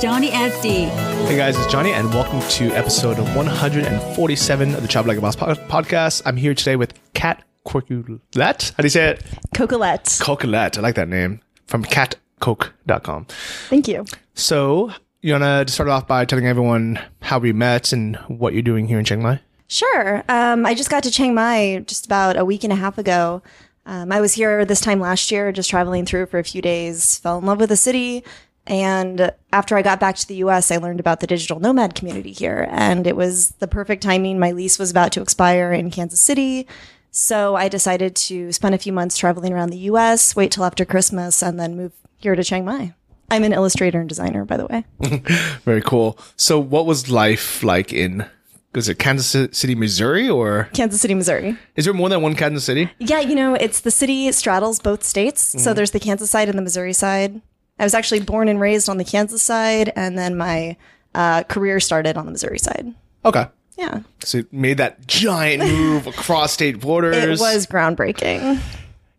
Johnny FD. Hey guys, it's Johnny, and welcome to episode 147 of the Travel Like a Boss podcast. I'm here today with Kat Corculette. How do you say it? Coquillette. Coquillette. I like that name. From catcoke.com. Thank you. So, you want to start off by telling everyone how we met and what you're doing here in Chiang Mai? Sure. Um, I just got to Chiang Mai just about a week and a half ago. Um, I was here this time last year, just traveling through for a few days, fell in love with the city. And after I got back to the US, I learned about the digital nomad community here. And it was the perfect timing. My lease was about to expire in Kansas City. So I decided to spend a few months traveling around the US, wait till after Christmas, and then move here to Chiang Mai. I'm an illustrator and designer, by the way. Very cool. So, what was life like in, was it Kansas City, Missouri, or Kansas City, Missouri. is there more than one Kansas City? Yeah, you know, it's the city straddles both states. So mm-hmm. there's the Kansas side and the Missouri side. I was actually born and raised on the Kansas side, and then my uh, career started on the Missouri side. Okay. Yeah, So, you made that giant move across state borders. it was groundbreaking.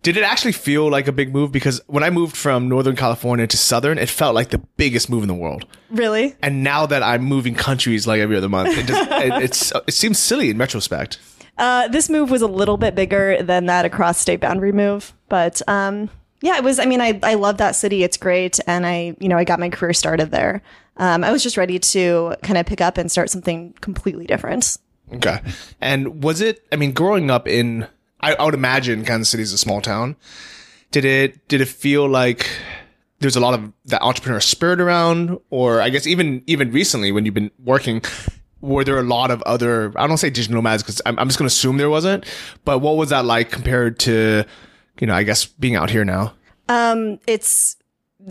Did it actually feel like a big move? Because when I moved from Northern California to Southern, it felt like the biggest move in the world. Really? And now that I'm moving countries like every other month, it just it, it's it seems silly in retrospect. Uh, this move was a little bit bigger than that across state boundary move, but um, yeah, it was. I mean, I I love that city. It's great, and I you know I got my career started there. Um, I was just ready to kind of pick up and start something completely different. Okay. And was it? I mean, growing up in, I, I would imagine Kansas City is a small town. Did it? Did it feel like there's a lot of that entrepreneur spirit around, or I guess even even recently when you've been working, were there a lot of other? I don't say digital nomads because I'm, I'm just going to assume there wasn't. But what was that like compared to, you know, I guess being out here now? Um, it's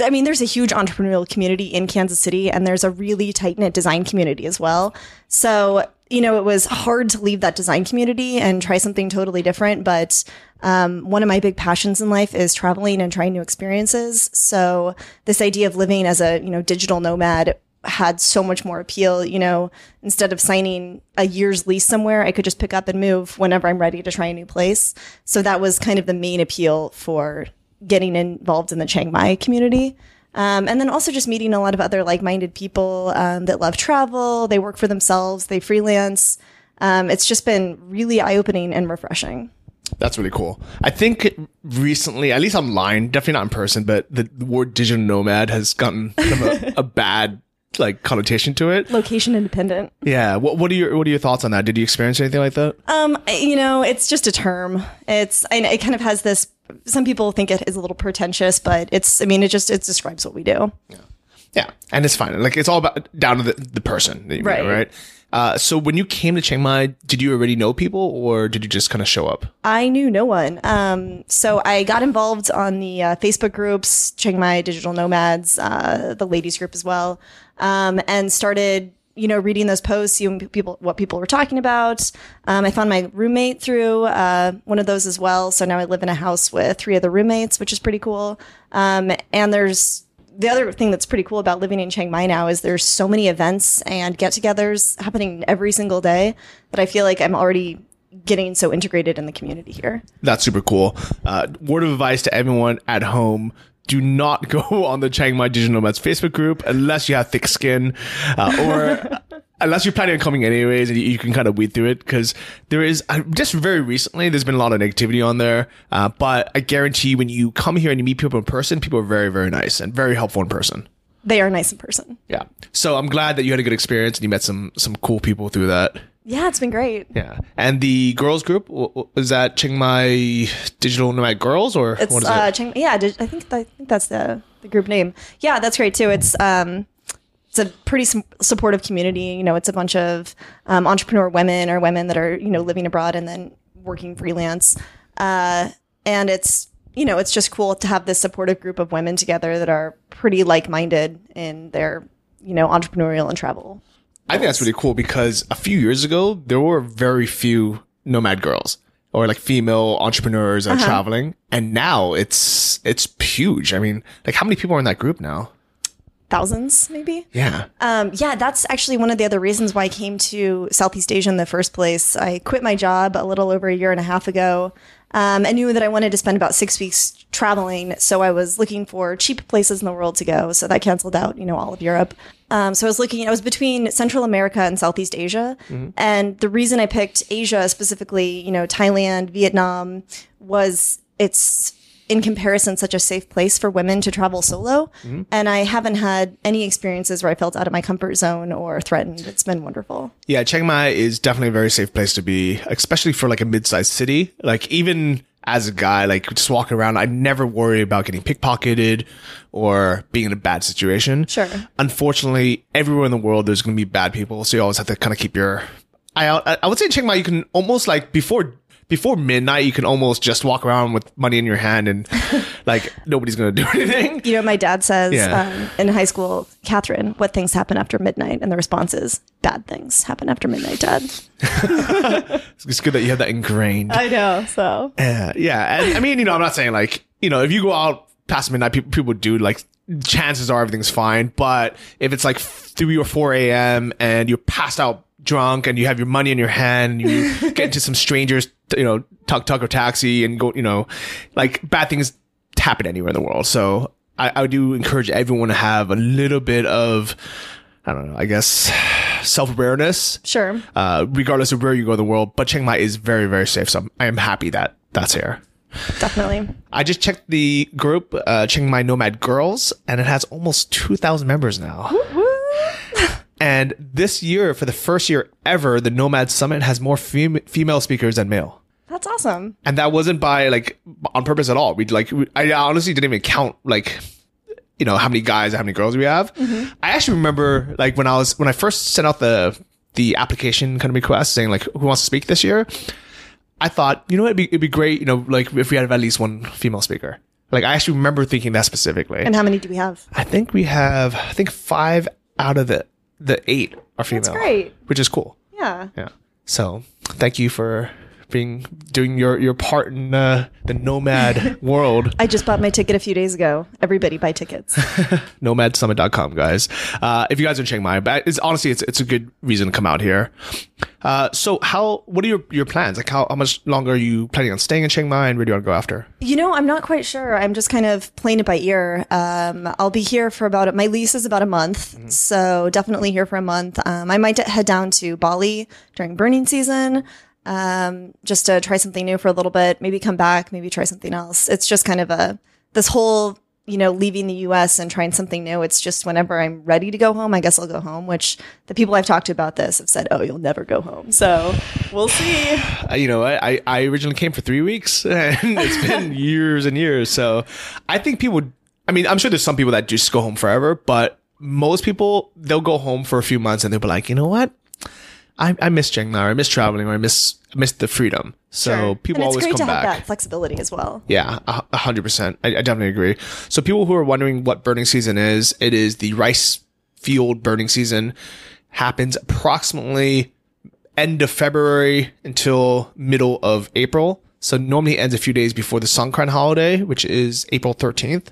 I mean, there's a huge entrepreneurial community in Kansas City, and there's a really tight knit design community as well. So, you know, it was hard to leave that design community and try something totally different. But um, one of my big passions in life is traveling and trying new experiences. So, this idea of living as a, you know, digital nomad had so much more appeal. You know, instead of signing a year's lease somewhere, I could just pick up and move whenever I'm ready to try a new place. So, that was kind of the main appeal for getting involved in the Chiang Mai community. Um, and then also just meeting a lot of other like-minded people um, that love travel. They work for themselves. They freelance. Um, it's just been really eye-opening and refreshing. That's really cool. I think recently, at least online, definitely not in person, but the, the word digital nomad has gotten kind of a, a bad like connotation to it. Location independent. Yeah. What what are your what are your thoughts on that? Did you experience anything like that? Um, you know, it's just a term. It's I it kind of has this. Some people think it is a little pretentious, but it's. I mean, it just it describes what we do. Yeah, and it's fine. Like it's all about down to the, the person, that you Right. Know, right? Uh, so when you came to Chiang Mai, did you already know people, or did you just kind of show up? I knew no one. Um, so I got involved on the uh, Facebook groups, Chiang Mai Digital Nomads, uh, the ladies group as well, um, and started, you know, reading those posts, seeing people what people were talking about. Um, I found my roommate through uh, one of those as well. So now I live in a house with three other roommates, which is pretty cool. Um, and there's the other thing that's pretty cool about living in Chiang Mai now is there's so many events and get-togethers happening every single day that I feel like I'm already getting so integrated in the community here. That's super cool. Uh, word of advice to everyone at home. Do not go on the Chiang Mai Digital Nomads Facebook group unless you have thick skin, uh, or unless you're planning on coming anyways, and you, you can kind of weed through it. Because there is uh, just very recently, there's been a lot of negativity on there. Uh, but I guarantee when you come here and you meet people in person, people are very, very nice and very helpful in person. They are nice in person. Yeah. So I'm glad that you had a good experience and you met some some cool people through that. Yeah, it's been great. Yeah. And the girls group is that Chiang Mai Digital Nomad Girls or It's what is uh, it? Chiang, yeah, I think I think that's the the group name. Yeah, that's great too. It's um it's a pretty su- supportive community. You know, it's a bunch of um, entrepreneur women or women that are you know living abroad and then working freelance. Uh, and it's you know it's just cool to have this supportive group of women together that are pretty like minded in their you know entrepreneurial and travel. I think that's really cool because a few years ago there were very few nomad girls or like female entrepreneurs Uh-huh. are traveling. And now it's it's huge. I mean, like how many people are in that group now? Thousands, maybe. Yeah. Um, yeah, that's actually one of the other reasons why I came to Southeast Asia in the first place. I quit my job a little over a year and a half ago. Um, I knew that I wanted to spend about six weeks traveling, so I was looking for cheap places in the world to go. So that canceled out, you know, all of Europe. Um, so I was looking. I was between Central America and Southeast Asia, and the reason I picked Asia specifically, you know, Thailand, Vietnam, was it's in comparison such a safe place for women to travel solo. And i haven't had any experiences where i felt out of my comfort zone or threatened. It's been wonderful. Yeah, Chiang Mai is definitely a very safe place to be, especially for like a mid-sized city. Like even as a guy, like just walking around, I never worry about getting pickpocketed or being in a bad situation. Sure. Unfortunately, everywhere in the world, there's going to be bad people, so you always have to kind of keep your eye out. I I would say in Chiang Mai, you can almost like before before midnight, you can almost just walk around with money in your hand and like nobody's going to do anything. you know my dad says Yeah. um, in high school catherine what things happen after midnight and the response is bad things happen after midnight dad It's good that you have that ingrained. i know so Yeah, yeah. And I mean, you know, I'm not saying like, you know, if you go out past midnight, people, people do like, chances are everything's fine. But if it's like 3 or 4 a.m. and you're passed out drunk and you have your money in your hand and you get into some strangers, you know, tuk tuk or taxi and go, you know, like bad things happen anywhere in the world. So I, I do encourage everyone to have a little bit of, I don't know, I guess, self awareness sure uh, regardless of where you go in the world. But Chiang Mai is very, very safe. So I'm, I am happy that that's here. definitely I just checked the group, uh, Chiang Mai Nomad Girls, and it has almost 2,000 members now. And this year, for the first year ever, the Nomad Summit has more fem- female speakers than male. that's awesome And that wasn't by like on purpose at all. We like we, I honestly didn't even count like you know how many guys how many girls we have. Mm-hmm. I actually remember like when I was when I first sent out the the application kind of request saying like who wants to speak this year. I thought you know it'd be it'd be great you know like if we had at least one female speaker. Like I actually remember thinking that specifically. and how many do we have I think we have I think five out of the the eight are female. great. which is cool. yeah Yeah. So thank you for being doing your your part in uh, the nomad world. i just bought my ticket a few days ago everybody buy tickets Nomadsummit.com, guys. Uh, if you guys are in Chiang Mai, but it's honestly it's it's a good reason to come out here. Uh, so how what are your your plans? Like how how much longer are you planning on staying in Chiang Mai, and where do you want to go after? You know, I'm not quite sure. I'm just kind of playing it by ear. Um, I'll be here for about my lease is about a month, so definitely here for a month. Um, I might head down to Bali during burning season, um, just to try something new for a little bit. Maybe come back, maybe try something else. It's just kind of a this whole you know leaving the U.S. and trying something new. It's just whenever I'm ready to go home, I guess I'll go home. Which the people I've talked to about this have said, "Oh, you'll never go home." So we'll see. You know, I, I- originally came for three weeks, and it's been years and years. So I think people, I mean, I'm sure there's some people that just go home forever, but most people they'll go home for a few months and they'll be like, you know what, I, I miss Chiang Mai, or I miss traveling, or I miss I miss the freedom. So people and it's always great come to back. have that flexibility as well. Yeah, a hundred percent. I, I definitely agree. So people who are wondering what burning season is, it is the rice field burning season. Happens approximately end of February until middle of April. So normally ends a few days before the Songkran holiday, which is April 13th.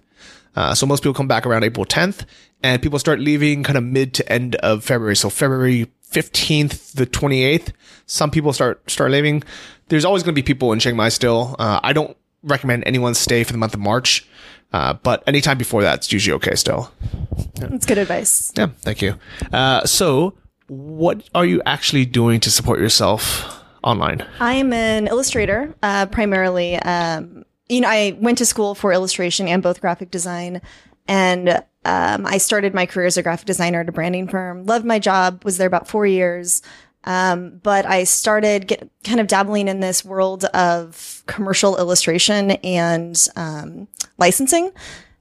Uh, so most people come back around April 10th and people start leaving kind of mid to end of February. So February 15th, the 28th, some people start, start leaving. There's always going to be people in Chiang Mai still. Uh, I don't recommend anyone stay for the month of March. Uh, but anytime before that, it's usually okay still. That's good advice. Yeah, thank you. Uh, so, what are you actually doing to support yourself online? I am an illustrator, uh, primarily. Um, you know, I went to school for illustration and both graphic design, and um, I started my career as a graphic designer at a branding firm. Loved my job. Was there about four years. Um, but I started get, kind of dabbling in this world of commercial illustration and um, licensing.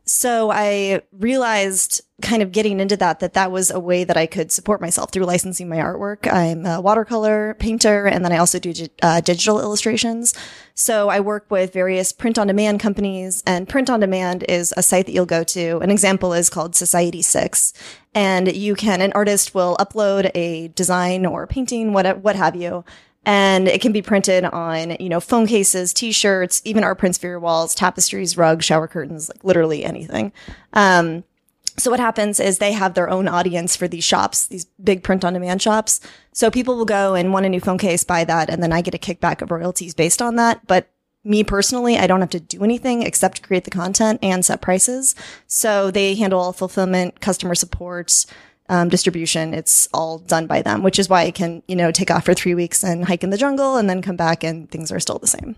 So I realized kind of getting into that, that that was a way that I could support myself through licensing my artwork. I'm a watercolor painter and then I also do uh, digital illustrations. So I work with various print on demand companies and print on demand is a site that you'll go to. An example is called Society Six and you can, an artist will upload a design or painting, what, what have you. and it can be printed on, you know, phone cases, t-shirts, even art prints for your walls, tapestries, rugs, shower curtains, like literally anything. Um, so what happens is they have their own audience for these shops, these big print on demand shops. So people will go and want a new phone case, buy that, and then I get a kickback of royalties based on that. But me personally, I don't have to do anything except create the content and set prices. So they handle all fulfillment, customer support, um, distribution. It's all done by them, which is why I can, you know, take off for three weeks and hike in the jungle and then come back and things are still the same.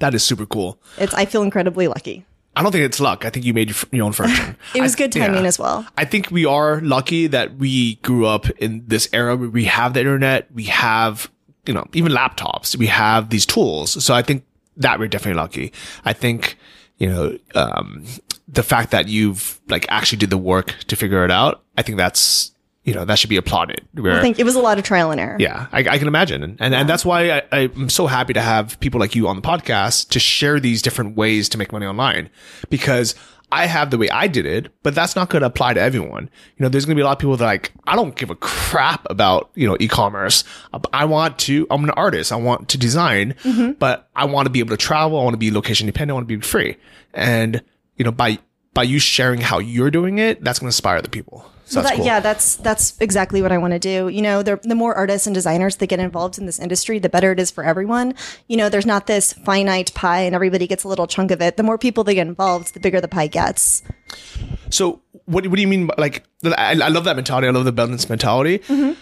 That is super cool. It's, I feel incredibly lucky. I don't think it's luck. I think you made your, your own fortune. It was I- good timing yeah. as well. I think we are lucky that we grew up in this era where we have the internet, we have, you know, even laptops, we have these tools. So I think that we're definitely lucky. I think, you know, um, the fact that you've like actually did the work to figure it out, I think that's, you know, that should be applauded. Where, I think it was a lot of trial and error. yeah, I, I can imagine. And, and, and that's why I, I'm so happy to have people like you on the podcast to share these different ways to make money online because I have the way I did it, but that's not going to apply to everyone. You know, there's going to be a lot of people that are like, I don't give a crap about, you know, e-commerce. I want to, I'm an artist. I want to design, mm-hmm. but I want to be able to travel. I want to be location dependent. I want to be free. And, you know, by, by you sharing how you're doing it, that's going to inspire the people. So that's that- cool. Yeah, that's that's exactly what I want to do. You know, the, the more artists and designers that get involved in this industry, the better it is for everyone. You know, there's not this finite pie and everybody gets a little chunk of it. The more people that get involved, the bigger the pie gets. So what what do you mean? by- Like I, I love that mentality. I love the balance mentality. Mm-hmm.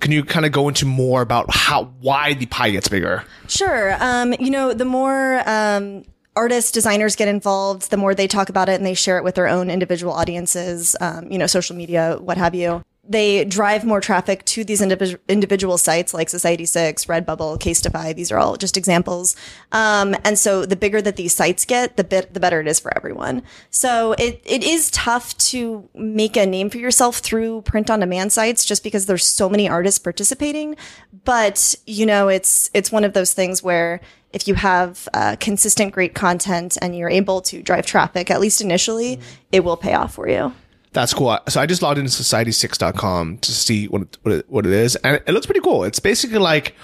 Can you kind of go into more about how why the pie gets bigger? Sure. Um, you know, the more um, artists, designers get involved, the more they talk about it and they share it with their own individual audiences, um, you know, social media, what have you. They drive more traffic to these individual individual sites like Society Six, Redbubble, Casetify. These are all just examples. Um, and so the bigger that these sites get, the bit the better it is for everyone. So it it is tough to make a name for yourself through print on demand sites just because there's so many artists participating. But you know, it's it's one of those things where if you have uh, consistent great content and you're able to drive traffic, at least initially, it will pay off for you. That's cool. So I just logged into society6.com to see what it, what it, what it is, and it looks pretty cool. It's basically like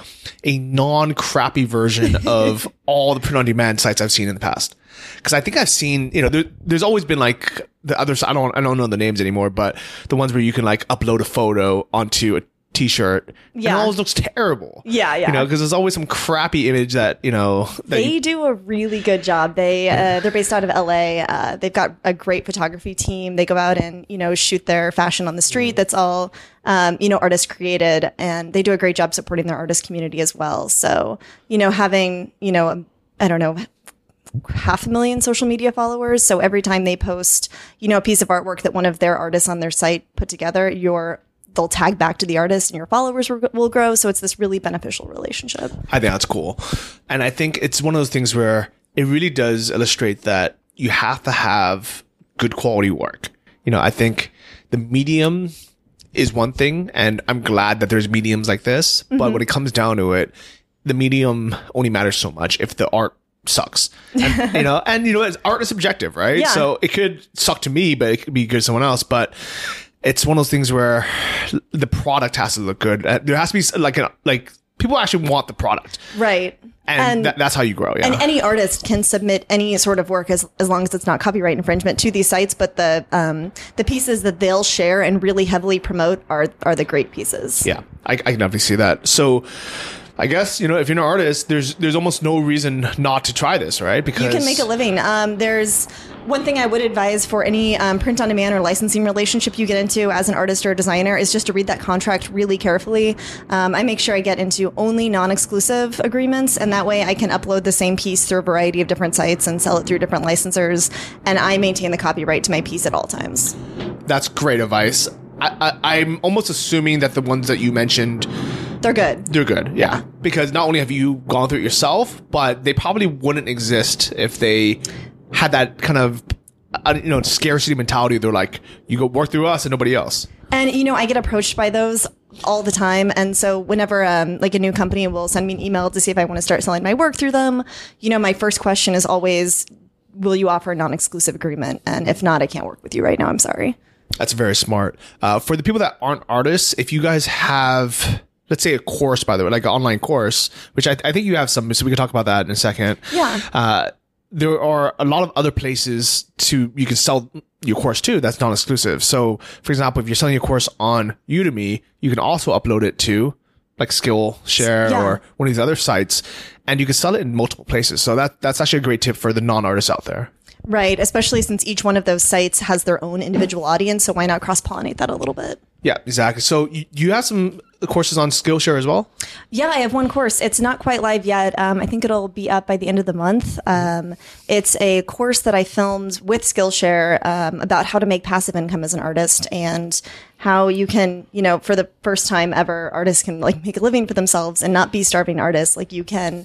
a non crappy version of all the print on demand sites I've seen in the past. Because I think I've seen, you know, there, there's always been like the other. I don't I don't know the names anymore, but the ones where you can like upload a photo onto a t-shirt. and Yeah. it always looks terrible. Yeah, yeah. You know, because there's always some crappy image that you know that They you- do a really good job. They uh, they're based out of LA. Uh, they've got a great photography team. They go out and you know shoot their fashion on the street. That's all um, you know artist created, and they do a great job supporting their artist community as well. So you know having you know I don't know half a million social media followers. So every time they post, you know, a piece of artwork that one of their artists on their site put together, your they'll tag back to the artist and your followers will, grow. So it's this really beneficial relationship. I think that's cool. And I think it's one of those things where it really does illustrate that you have to have good quality work. You know, I think the medium is one thing, and I'm glad that there's mediums like this. But mm-hmm. when it comes down to it, the medium only matters so much if the art sucks. And, you know, and you know, it's, art is subjective, right? Yeah. So it could suck to me, but it could be good to someone else. But it's one of those things where the product has to look good. Uh, There has to be like a, like people actually want the product, Right. and, that, that's how you grow. Yeah, And any artist can submit any sort of work as, as long as it's not copyright infringement to these sites. But the um, the pieces that they'll share and really heavily promote are are the great pieces. yeah, I, I can definitely see that. So. I guess you know if you're an artist, there's there's almost no reason not to try this, right? Because You can make a living. Um, there's one thing I would advise for any um, print on demand or licensing relationship you get into as an artist or designer is just to read that contract really carefully. Um, I make sure I get into only non exclusive agreements, and that way I can upload the same piece through a variety of different sites and sell it through different licensors, and I maintain the copyright to my piece at all times. That's great advice. I, I, I'm almost assuming that the ones that you mentioned, They're good. they're good. Yeah. Because not only have you gone through it yourself, but they probably wouldn't exist if they had that kind of, uh, you know, scarcity mentality. They're like, you go work through us and nobody else. And you know, I get approached by those all the time, and so whenever um, like a new company will send me an email to see if I want to start selling my work through them, you know, my first question is always, "Will you offer a non-exclusive agreement?" And if not, I can't work with you right now. I'm sorry. That's very smart. Uh, for the people that aren't artists, if you guys have let's say a course, by the way, like an online course, which I, I think you have some, so we can talk about that in a second. Yeah. Uh, there are a lot of other places to you can sell your course to that's non-exclusive. So, for example, if you're selling your course on Udemy, you can also upload it to like Skillshare Yeah. or one of these other sites, and you can sell it in multiple places. So that that's actually a great tip for the non-artists out there. Right, especially since each one of those sites has their own individual audience, so why not cross pollinate that a little bit? Yeah, exactly. So you, have some courses on Skillshare as well. Yeah, I have one course. It's not quite live yet. Um, I think it'll be up by the end of the month. Um, it's a course that I filmed with Skillshare um, about how to make passive income as an artist and how you can, you know, for the first time ever, artists can like make a living for themselves and not be starving artists. Like you can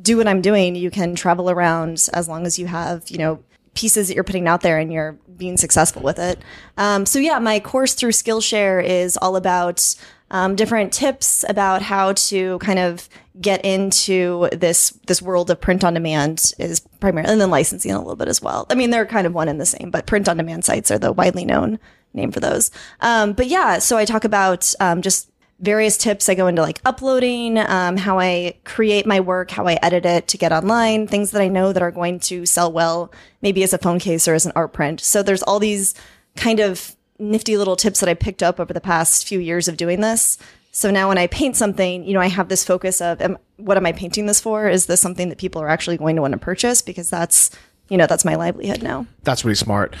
do what I'm doing. You can travel around as long as you have, you know, pieces that you're putting out there and you're being successful with it. Um, so yeah, my course through Skillshare is all about um, different tips about how to kind of get into this this world of print on demand is primarily and then licensing a little bit as well. I mean, they're kind of one and the same, but print on demand sites are the widely known name for those. Um, but yeah, so I talk about um, just various tips. I go into like uploading, um, how I create my work, how I edit it to get online, things that I know that are going to sell well, maybe as a phone case or as an art print. So there's all these kind of nifty little tips that I picked up over the past few years of doing this. So now when I paint something, you know, I have this focus of am, what am I painting this for? Is this something that people are actually going to want to purchase? Because that's, you know, that's my livelihood now. That's really smart.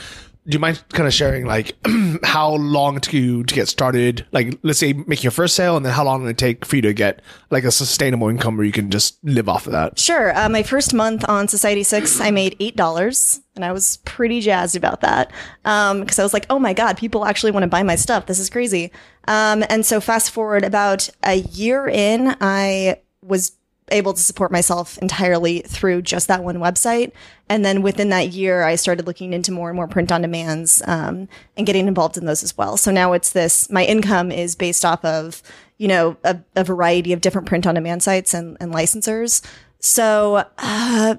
Do you mind kind of sharing like how long you to get started? Like, let's say making your first sale, and then how long did it take for you to get like a sustainable income where you can just live off of that? Sure. Uh, my first month on Society Six, I made eight dollars, and I was pretty jazzed about that because I was like, "Oh my god, people actually want to buy my stuff. This is crazy." Um, and so, fast forward about a year in, I was able to support myself entirely through just that one website. And then within that year, I started looking into more and more print on demands um, and getting involved in those as well. So now it's this. My income is based off of you know a, a variety of different print on demand sites and, and licensors. So, uh,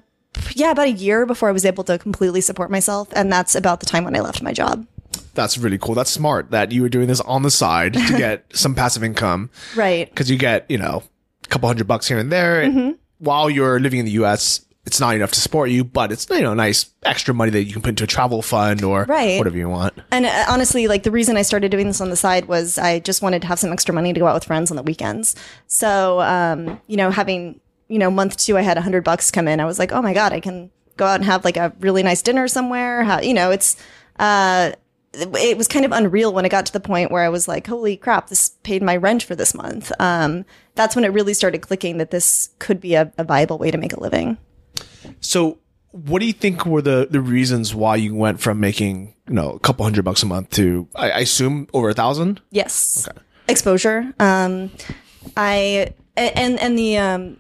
yeah, about a year before I was able to completely support myself. And that's about the time when I left my job. That's really cool. That's smart that you were doing this on the side to get some passive income. Right. Because you get, you know, couple hundred bucks here and there. Mm-hmm. While you're living in the US, it's not enough to support you, but it's, you know, nice extra money that you can put into a travel fund or Right. whatever you want. And uh, honestly, like the reason I started doing this on the side was I just wanted to have some extra money to go out with friends on the weekends. So, um, you know, having, you know, month two, I had a hundred bucks come in. I was like, oh my God, I can go out and have like a really nice dinner somewhere. How, you know, it's, uh, it was kind of unreal when it got to the point where I was like, holy crap, this paid my rent for this month. Um, that's when it really started clicking that this could be a, a viable way to make a living. So, what do you think were the, the reasons why you went from making, you know, a couple hundred bucks a month to, I, I assume, over a thousand? Yes. Exposure. Um, I and and the um,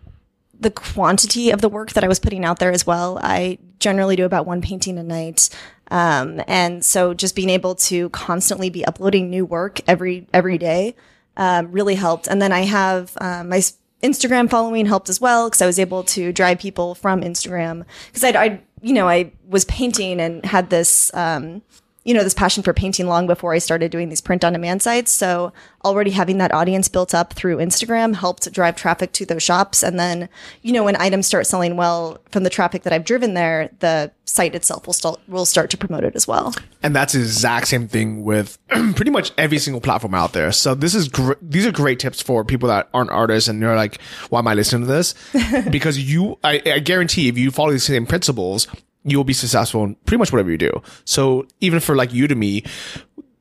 the quantity of the work that I was putting out there as well. I generally do about one painting a night. Um, and so just being able to constantly be uploading new work every every day um, really helped. And then I have um, my Instagram following helped as well because I was able to drive people from Instagram because I, I you know I was painting and had this um, you know this passion for painting long before I started doing these print on demand sites. So already having that audience built up through Instagram helped drive traffic to those shops. And then you know when items start selling well from the traffic that I've driven there, the site itself will start will start to promote it as well. And that's the exact same thing with pretty much every single platform out there. So this is gr- these are great tips for people that aren't artists and you're like, why am I listening to this? because you, I, I guarantee if you follow these same principles, you will be successful in pretty much whatever you do. So even for like Udemy,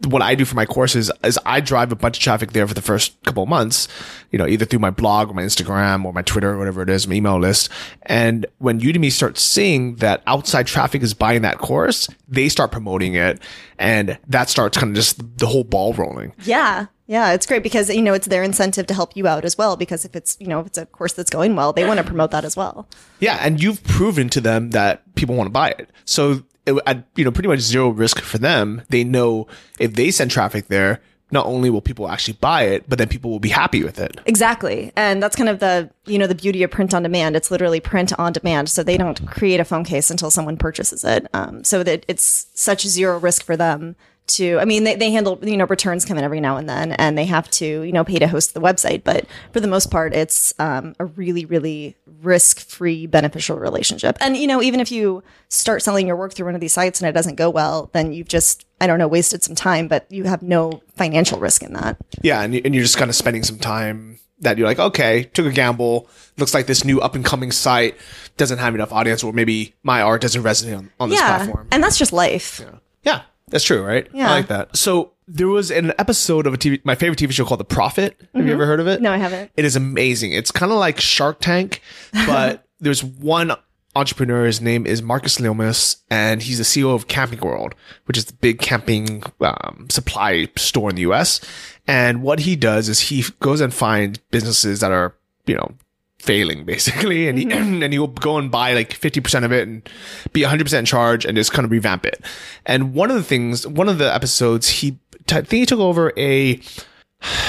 what I do for my courses is I drive a bunch of traffic there for the first couple of months, you know, either through my blog or my Instagram or my Twitter or whatever it is, my email list. And when Udemy starts seeing that outside traffic is buying that course, they start promoting it and that starts kind of just the whole ball rolling. Yeah. Yeah, it's great because you know it's their incentive to help you out as well. Because if it's you know if it's a course that's going well, they want to promote that as well. Yeah. And you've proven to them that people want to buy it. So at, you know, pretty much zero risk for them. They know if they send traffic there, not only will people actually buy it, but then people will be happy with it. Exactly. And that's kind of the, you know, the beauty of print on demand. It's literally print on demand. So they don't create a phone case until someone purchases it. Um, so that it's such zero risk for them to i mean they, they handle you know returns come in every now and then and they have to you know pay to host the website but for the most part it's um, a really really risk-free beneficial relationship and you know even if you start selling your work through one of these sites and it doesn't go well then you've just i don't know wasted some time but you have no financial risk in that Yeah, and, and you're just kind of spending some time that you're like, okay, took a gamble. Looks like this new up and coming site doesn't have enough audience, or maybe my art doesn't resonate on, on this yeah platform. and that's just life yeah. Yeah, that's true, right? Yeah. I like that. So there was an episode of a TV, my favorite TV show called The Profit. Have you ever heard of it? Mm-hmm. No, I haven't. It is amazing. It's kind of like Shark Tank, but there's one entrepreneur. His name is Marcus Lemonis, and he's the CEO of Camping World, which is the big camping um, supply store in the U.S. And what he does is he goes and finds businesses that are, you know, failing basically, and he and he'll go and buy like fifty percent of it and be hundred percent in charge and just kind of revamp it. And one of the things, one of the episodes, he I think he took over a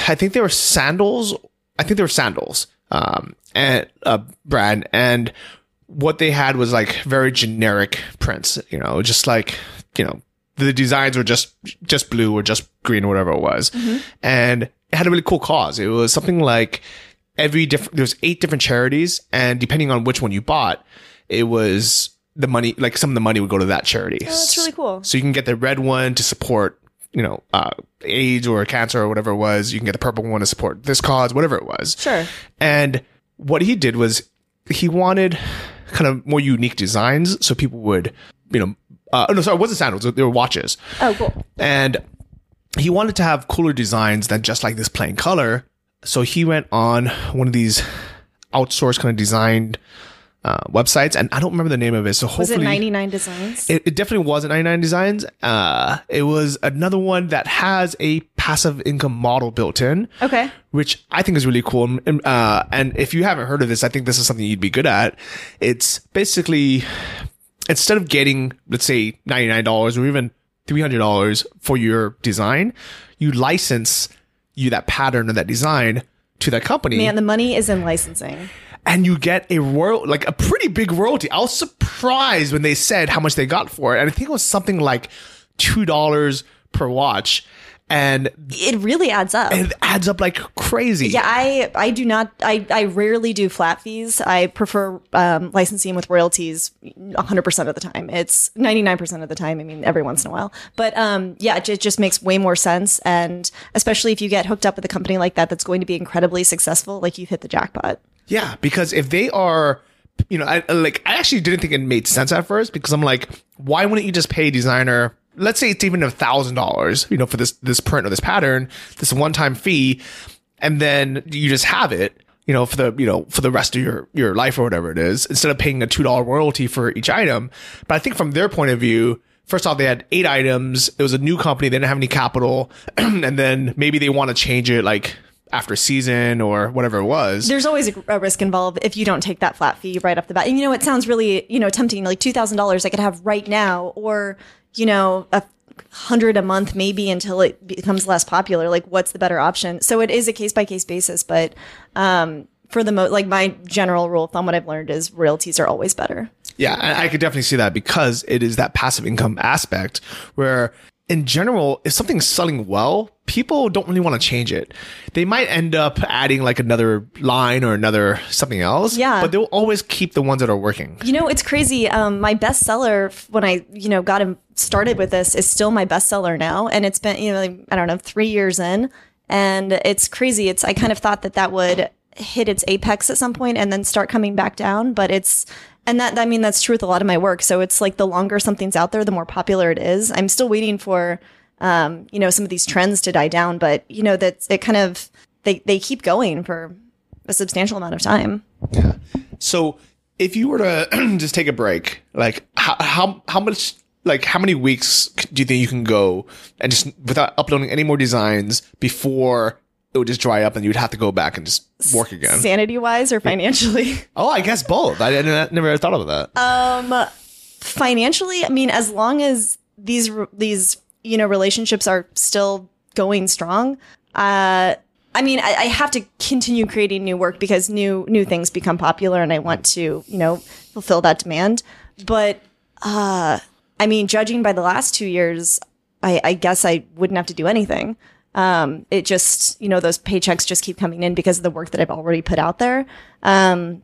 I think they were sandals. I think they were sandals. Um, and uh, brand and what they had was like very generic prints. You know, just like you know the designs were just just blue or just green or whatever it was, and it had a really cool cause. It was something like every different. There was eight different charities, and depending on which one you bought, it was the money. Like some of the money would go to that charity. Oh, that's really cool. So you can get the red one to support, you know, uh, AIDS or cancer or whatever it was. You can get the purple one to support this cause, whatever it was. Sure. And what he did was he wanted kind of more unique designs so people would, you know, uh, oh, no, sorry, it wasn't sandals. They were watches. Oh, cool. And he wanted to have cooler designs than just like this plain color. So he went on one of these outsourced kind of designed uh, websites, and I don't remember the name of it. So Was it 99 designs? it, it definitely wasn't 99 Designs. Uh, it was another one that has a passive income model built in, okay. which I think is really cool. And, uh, and if you haven't heard of this, I think this is something you'd be good at. It's basically instead of getting, let's say, $99 or even $300 for your design, you license you that pattern or that design to that company Man, the money is in licensing. and you get a royal like a pretty big royalty. I was surprised when they said how much they got for it, and I think it was something like two dollars per watch, and It really adds up. it adds up like crazy. Yeah, I I do not I I rarely do flat fees. I prefer um, licensing with royalties 100% of the time. It's 99% of the time. I mean, every once in a while. But um yeah, it, it just makes way more sense and especially if you get hooked up with a company like that that's going to be incredibly successful, like you've hit the jackpot. Yeah, because if they are, you know, I like I actually didn't think it made sense at first because I'm like, why wouldn't you just pay a designer? Let's say it's even a thousand dollars, you know, for this this print or this pattern, this one time fee, and then you just have it, you know, for the you know for the rest of your your life or whatever it is, instead of paying a two dollar royalty for each item. But I think from their point of view. First off, they had eight items. It was a new company. They didn't have any capital. and then maybe they want to change it like after season or whatever it was. There's always a, risk involved if you don't take that flat fee right off the bat. And you know, it sounds really, you know, tempting, like $2,000 I could have right now, or, you know, a hundred a month maybe until it becomes less popular. Like, what's the better option? So it is a case by case basis, but, um, for the most, like my general rule of thumb, what I've learned is royalties are always better. Yeah, I, I could definitely see that because it is that passive income aspect where in general, if something's selling well, people don't really want to change it. They might end up adding like another line or another something else. Yeah. But they'll always keep the ones that are working. You know, it's crazy. Um, my bestseller when I, you know, got him started with this is still my bestseller now, and it's been, you know, like, I don't know, three years in, and it's crazy. It's I kind of thought that that would hit its apex at some point and then start coming back down, but it's. And that, I mean, that's true with a lot of my work. So it's like the longer something's out there, the more popular it is. I'm still waiting for, um, you know, some of these trends to die down, but you know, that it kind of, they, they keep going for a substantial amount of time. Yeah. So if you were to just take a break, like how, how, how much, like how many weeks do you think you can go and just without uploading any more designs before it would just dry up and you'd have to go back and just work again? Sanity wise or financially? Oh, I guess both. I, I never thought of that. Um, financially, I mean, as long as these these you know relationships are still going strong, uh, I mean, I, I have to continue creating new work because new new things become popular, and I want to you know fulfill that demand. But uh, I mean, judging by the last two years, I, I guess I wouldn't have to do anything. Um, it just, you know, those paychecks just keep coming in because of the work that I've already put out there. Um,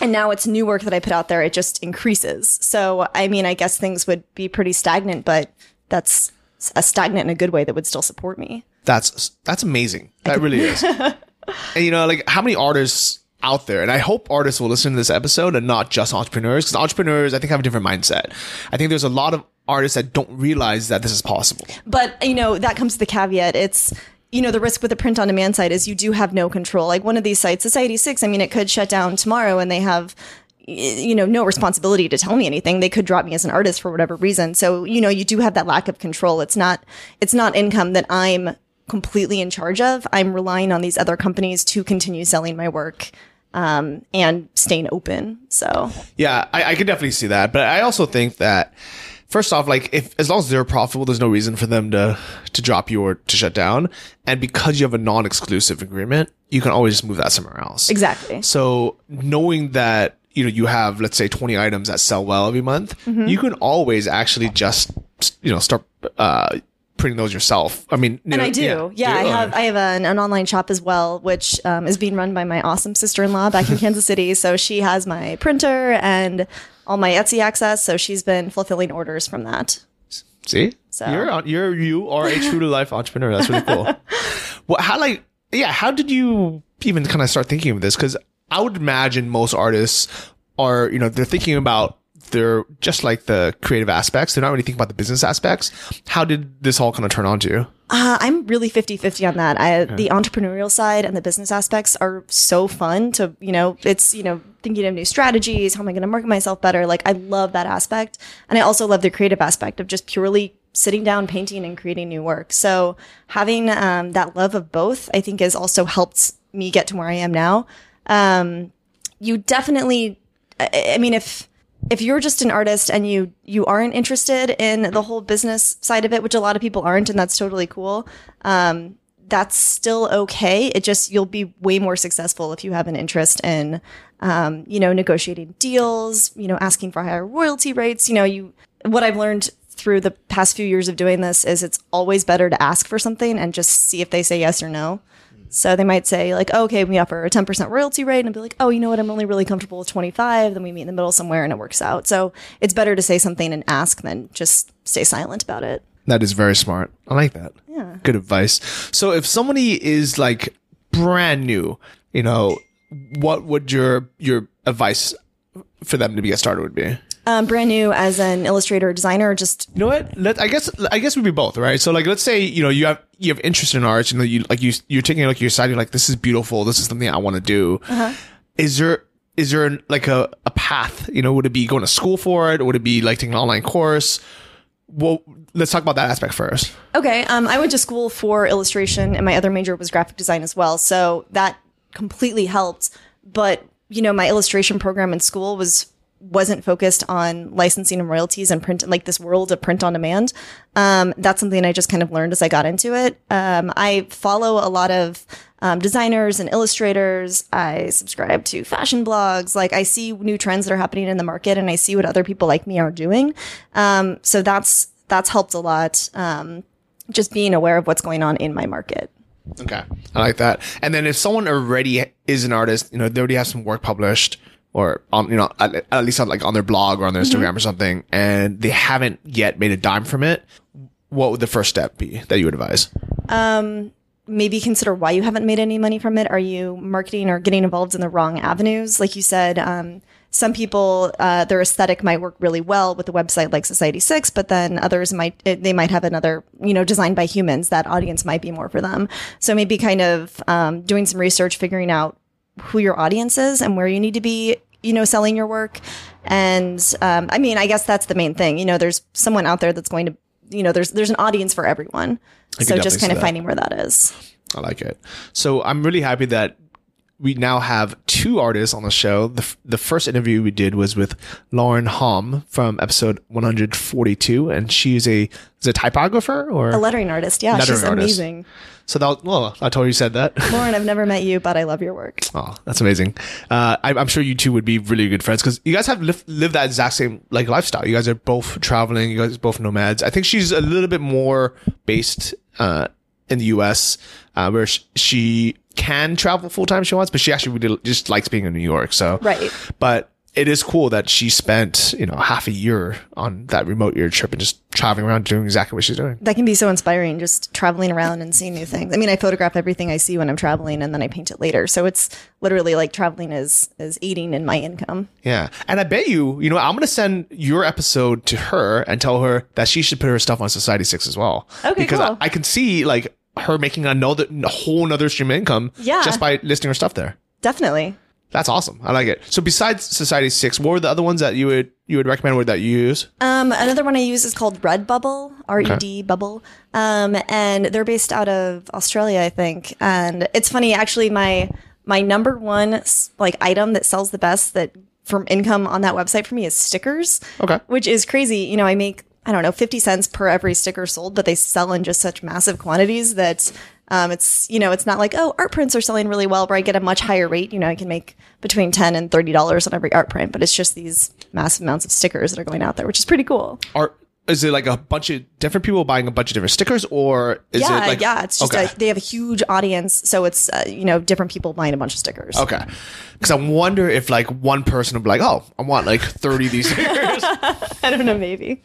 and now it's new work that I put out there. It just increases. So, I mean, I guess things would be pretty stagnant, but that's a stagnant in a good way that would still support me. That's that's amazing. That really is. and you know, like how many artists out there, and I hope artists will listen to this episode and not just entrepreneurs, because entrepreneurs, I think, have a different mindset. I think there's a lot of artists that don't realize that this is possible. But, you know, that comes to the caveat. It's, you know, the risk with the print on demand side is you do have no control. Like one of these sites, Society 6, I mean, it could shut down tomorrow and they have, you know, no responsibility to tell me anything. They could drop me as an artist for whatever reason. So, you know, you do have that lack of control. It's not, it's not income that I'm completely in charge of. I'm relying on these other companies to continue selling my work. Um, and staying open. So yeah, I, I could definitely see that. But I also think that first off, like if as long as they're profitable, there's no reason for them to to drop you or to shut down. And because you have a non-exclusive agreement, you can always move that somewhere else. exactly. So knowing that you know you have let's say 20 items that sell well every month, Mm-hmm. you can always actually just you know start uh printing those yourself. I mean, And know, I do. Yeah, I Do? have I have an, an online shop as well, which um, is being run by my awesome sister in law back in Kansas City. So she has my printer and all my Etsy access. So she's been fulfilling orders from that. See, So- you're you're you are a true to life entrepreneur. That's really cool. well, how like yeah, how did you even kind of start thinking of this? Because I would imagine most artists are you know they're thinking about their just like the creative aspects. They're not really thinking about the business aspects. How did this all kind of turn on to you? Uh, I'm really 50 50 on that. I, The entrepreneurial side and the business aspects are so fun to, you know, it's, you know, thinking of new strategies. How am I going to market myself better? Like, I love that aspect. And I also love the creative aspect of just purely sitting down, painting, and creating new work. So having um, that love of both, I think, has also helped me get to where I am now. Um, you definitely, I, mean, if, if you're just an artist and you you aren't interested in the whole business side of it, which a lot of people aren't, and that's totally cool. Um, that's still okay. It just you'll be way more successful if you have an interest in, um, you know, negotiating deals, you know, asking for higher royalty rates. You know, you what I've learned through the past few years of doing this is it's always better to ask for something and just see if they say yes or no. So they might say like, oh, okay, we offer a 10% royalty rate and I'd be like, oh, you know what? I'm only really comfortable with 25. Then we meet in the middle somewhere and it works out. So it's better to say something and ask than just stay silent about it. That is very smart. I like that. Yeah. Good advice. So if somebody is like brand new, you know, what would your your advice for them to be a starter would be? Um, brand new as an illustrator or designer, just You know what? Let I guess I guess we'd be both, right? So like let's say, you know, you have you have interest in art, you know, you like you you're taking a look at your side, you're like, this is beautiful, this is something I want to do. Is there is there like a, a path? You know, would it be going to school for it? Or would it be like taking an online course? Well, let's talk about that aspect first. Okay. Um, I went to school for illustration, and my other major was graphic design as well. So that completely helped. But you know, my illustration program in school was wasn't focused on licensing and royalties and print, like this world of print on demand. Um, that's something I just kind of learned as I got into it. Um, I follow a lot of um, designers and illustrators. I subscribe to fashion blogs. Like I see new trends that are happening in the market, and I see what other people like me are doing. Um, so that's that's helped a lot. Um, just being aware of what's going on in my market. Okay. I like that. And then if someone already is an artist, you know, they already have some work published or on, you know, at, at least on like on their blog or on their Instagram or something, and they haven't yet made a dime from it, what would the first step be that you would advise? Maybe consider why you haven't made any money from it. Are you marketing or getting involved in the wrong avenues? Like you said, um, some people, uh, their aesthetic might work really well with a website like Society Six, but then others might, it- they might have another, you know, Design by Humans. That audience might be more for them. So maybe kind of um, doing some research, figuring out who your audience is and where you need to be you know selling your work. And um, i mean i guess that's the main thing. You know there's someone out there that's going to you know there's there's an audience for everyone. So just kind of finding where that is. I like it. So I'm really happy that we now have two artists on the show. The, f- the first interview we did was with Lauren Hom from episode 142, and she's a is a typographer or A lettering artist. Yeah, Lettering she's artist. amazing. so that. Well, I told you said that. Lauren, I've never met you, but I love your work. Oh, that's amazing. Uh, I, I'm sure you two would be really good friends because you guys have lived, lived that exact same like lifestyle. You guys are both traveling. You guys are both nomads. I think she's a little bit more based uh, in the U.S. Uh, where sh- she can travel full time she wants, but she actually really just likes being in New York. So Right. But it is cool that she spent you know half a year on that remote year trip and just traveling around doing exactly what she's doing. That can be so inspiring, just traveling around and seeing new things. I mean, I photograph everything I see when I'm traveling, and then I paint it later. So it's literally like traveling is is eating in my income. Yeah. And I bet you, you know, I'm going to send your episode to her and tell her that she should put her stuff on Society 6 as well. Okay, Because cool. I, I can see like her making another a whole nother stream of income Yeah. just by listing her stuff there. Definitely. That's awesome. I like it. So besides Society 6, what were the other ones that you would you would recommend or that you use? Um, another one I use is called Redbubble, R E D Bubble, um, and they're based out of Australia, I think. And it's funny, actually, my my number one like item that sells the best that from income on that website for me is stickers. Okay. which is crazy. You know, I make I don't know fifty cents per every sticker sold, but they sell in just such massive quantities that um, it's you know it's not like oh art prints are selling really well where I get a much higher rate. You know, I can make between ten and thirty dollars on every art print, but it's just these massive amounts of stickers that are going out there, which is pretty cool. Or is it like a bunch of different people buying a bunch of different stickers or is yeah, it like yeah, it's just okay. a, they have a huge audience, so it's uh, you know different people buying a bunch of stickers. Okay. Because I wonder if like one person would be like, oh, I want like 30 of these stickers. I don't know, maybe.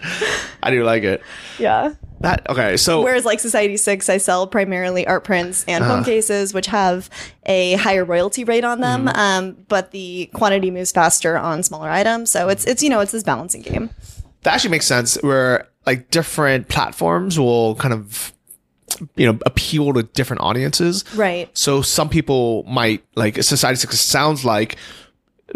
I do like it. Yeah. That okay. So Whereas like Society Six, I sell primarily art prints and phone cases, which have a higher royalty rate on them. Mm-hmm. Um, but the quantity moves faster on smaller items, so it's it's you know it's this balancing game. That actually makes sense where like different platforms will kind of you know appeal to different audiences Right. so some people might like society sounds like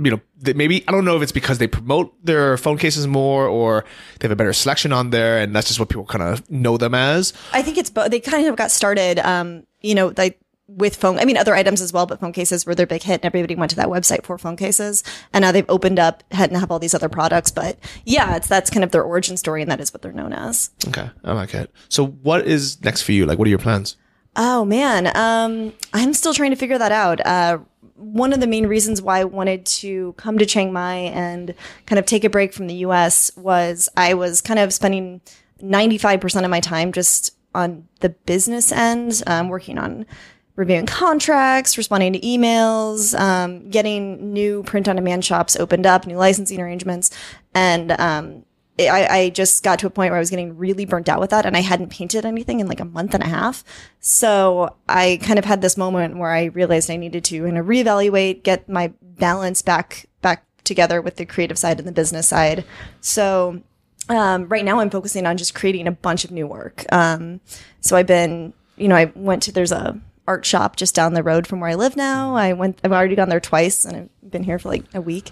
you know maybe i don't know if it's because they promote their phone cases more or they have a better selection on there and that's just what people kind of know them as I think it's both. They kind of got started, um, you know, like with phone. I mean, other items as well, but phone cases were their big hit, and everybody went to that website for phone cases. And now they've opened up, had and have all these other products. But yeah, it's that's kind of their origin story, and that is what they're known as. okay i like it so what is next for you like what are your plans Oh man, um, I'm still trying to figure that out. Uh, one of the main reasons why I wanted to come to Chiang Mai and kind of take a break from the U.S. was I was kind of spending 95% of my time just on the business end, um, working on reviewing contracts, responding to emails, um, getting new print on demand shops opened up, new licensing arrangements, and um, I, I just got to a point where I was getting really burnt out with that and I hadn't painted anything in like a month and a half. So I kind of had this moment where I realized I needed to kind of reevaluate, get my balance back, back together with the creative side and the business side. So, um, right now I'm focusing on just creating a bunch of new work. Um, so I've been, you know, I went to, there's a art shop just down the road from where I live now. I went, I've already gone there twice and I've been here for like a week.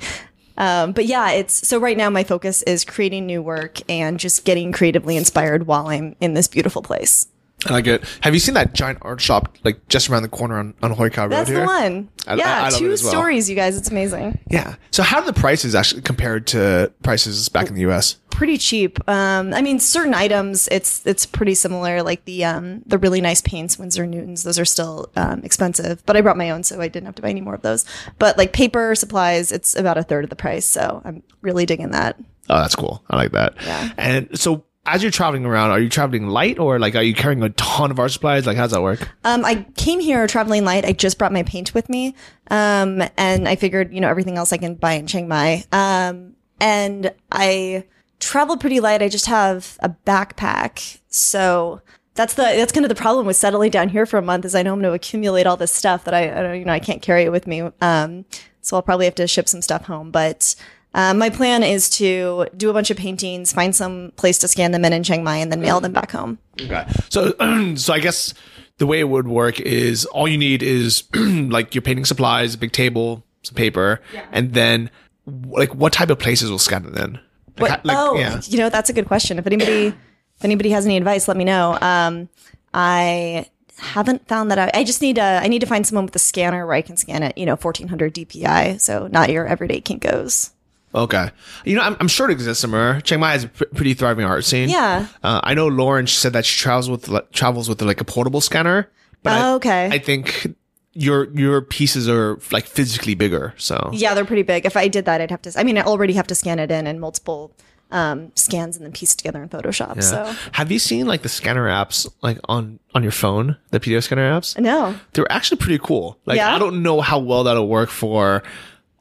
Um, but yeah, it's so right now my focus is creating new work and just getting creatively inspired while I'm in this beautiful place. I get. Have you seen that giant art shop like just around the corner on, on Huay Kaew Road That's here? the one. I- yeah, I- I two well. stories, you guys. It's amazing. Yeah. So how do the prices actually compared to prices back in the US? Pretty cheap. Um, I mean, certain items it's it's pretty similar. Like the um, the really nice paints, Winsor Newtons, those are still um, expensive. But I brought my own, so I didn't have to buy any more of those. But like paper supplies, it's about a third of the price. So I'm really digging that. Oh, that's cool. I like that. Yeah. And so as you're traveling around, are you traveling light or like are you carrying a ton of art supplies? Like how does that work? Um, I came here traveling light. I just brought my paint with me. Um, and I figured, you know, everything else I can buy in Chiang Mai. Um, and I traveled pretty light. I just have a backpack. So that's the, that's kind of the problem with settling down here for a month is I know I'm going to accumulate all this stuff that I, I you know, I can't carry it with me. Um, so I'll probably have to ship some stuff home, but, um, my plan is to do a bunch of paintings, find some place to scan them in in Chiang Mai, and then mail them back home. Okay. So so I guess the way it would work is all you need is like your painting supplies, a big table, some paper, and then like what type of places will scan it in? Like, What, like, oh, yeah. you know, that's a good question. If anybody, if anybody has any advice, let me know. Um, I haven't found that out. I just need to I need to find someone with a scanner where I can scan it, you know, 1400 DPI, so not your everyday Kinkos. Okay. You know, I'm, I'm sure it exists somewhere. Chiang Mai has a pr- pretty thriving art scene. Yeah. Uh, I know Lauren. She said that she travels with like, travels with like a portable scanner. But I- Oh, okay. I think your your pieces are like physically bigger. So Yeah, they're pretty big. If I did that, I'd have to. I mean, I already have to scan it in and multiple um, scans and then piece together in Photoshop. So Have you seen like the scanner apps like on on your phone, the PDF scanner apps? no, They're actually pretty cool. Like Yeah? I don't know how well that'll work for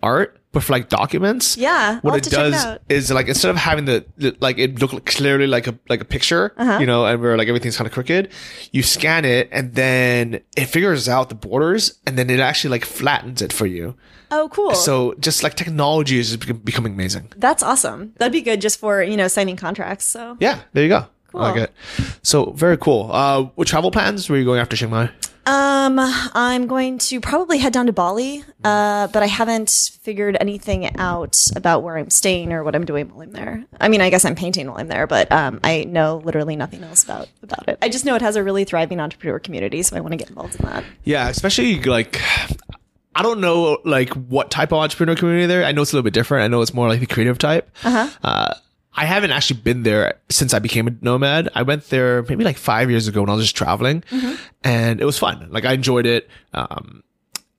art, but for like documents, Yeah, what it have to check it does out. is like instead of having the, the like it look clearly like a like a picture, Uh-huh. you know, and where like everything's kind of crooked, you scan it and then it figures out the borders and then it actually like flattens it for you. oh cool. So just like technology is becoming amazing. that's awesome. That'd be good just for you know signing contracts. So Yeah, there you go. I like Cool. it. So very cool. Uh, what travel plans? Where are you going after Chiang Mai? Um, I'm going to probably head down to Bali, uh, but I haven't figured anything out about where I'm staying or what I'm doing while I'm there. I mean, I guess I'm painting while I'm there, but um, I know literally nothing else about about it. I just know it has a really thriving entrepreneur community, so I want to get involved in that. Yeah, especially like I don't know like what type of entrepreneur community there. I know it's a little bit different. I know it's more like the creative type. Uh-huh. I haven't actually been there since I became a nomad. I went there maybe like five years ago when I was just traveling, and it was fun. Like I enjoyed it. Um,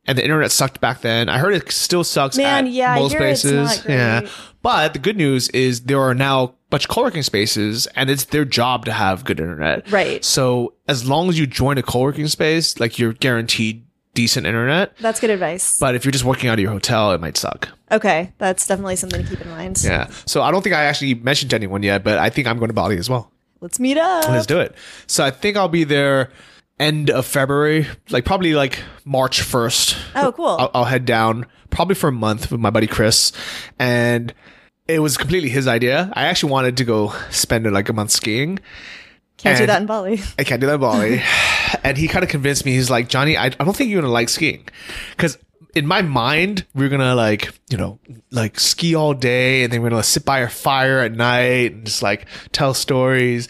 and the internet sucked back then. I heard it still sucks. Man, at yeah, most places. Yeah, but the good news is there are now a bunch of co-working spaces, and it's their job to have good internet. Right. So as long as you join a co-working space, like you're guaranteed decent internet. That's good advice. But if you're just working out of your hotel, it might suck. okay, that's definitely something to keep in mind. Yeah. So I don't think I actually mentioned to anyone yet, but I think I'm going to Bali as well. Let's meet up. Let's do it. So I think I'll be there end of February, like probably like March 1st. Oh, cool. I'll, I'll head down probably for a month with my buddy Chris. And it was completely his idea. I actually wanted to go spend like a month skiing. Can't do that in Bali. I can't do that in Bali. and he kind of convinced me. He's like, Johnny, I, I don't think you're gonna like skiing, because in my mind we're gonna like you know like ski all day, and then we're gonna sit by our fire at night and just like tell stories.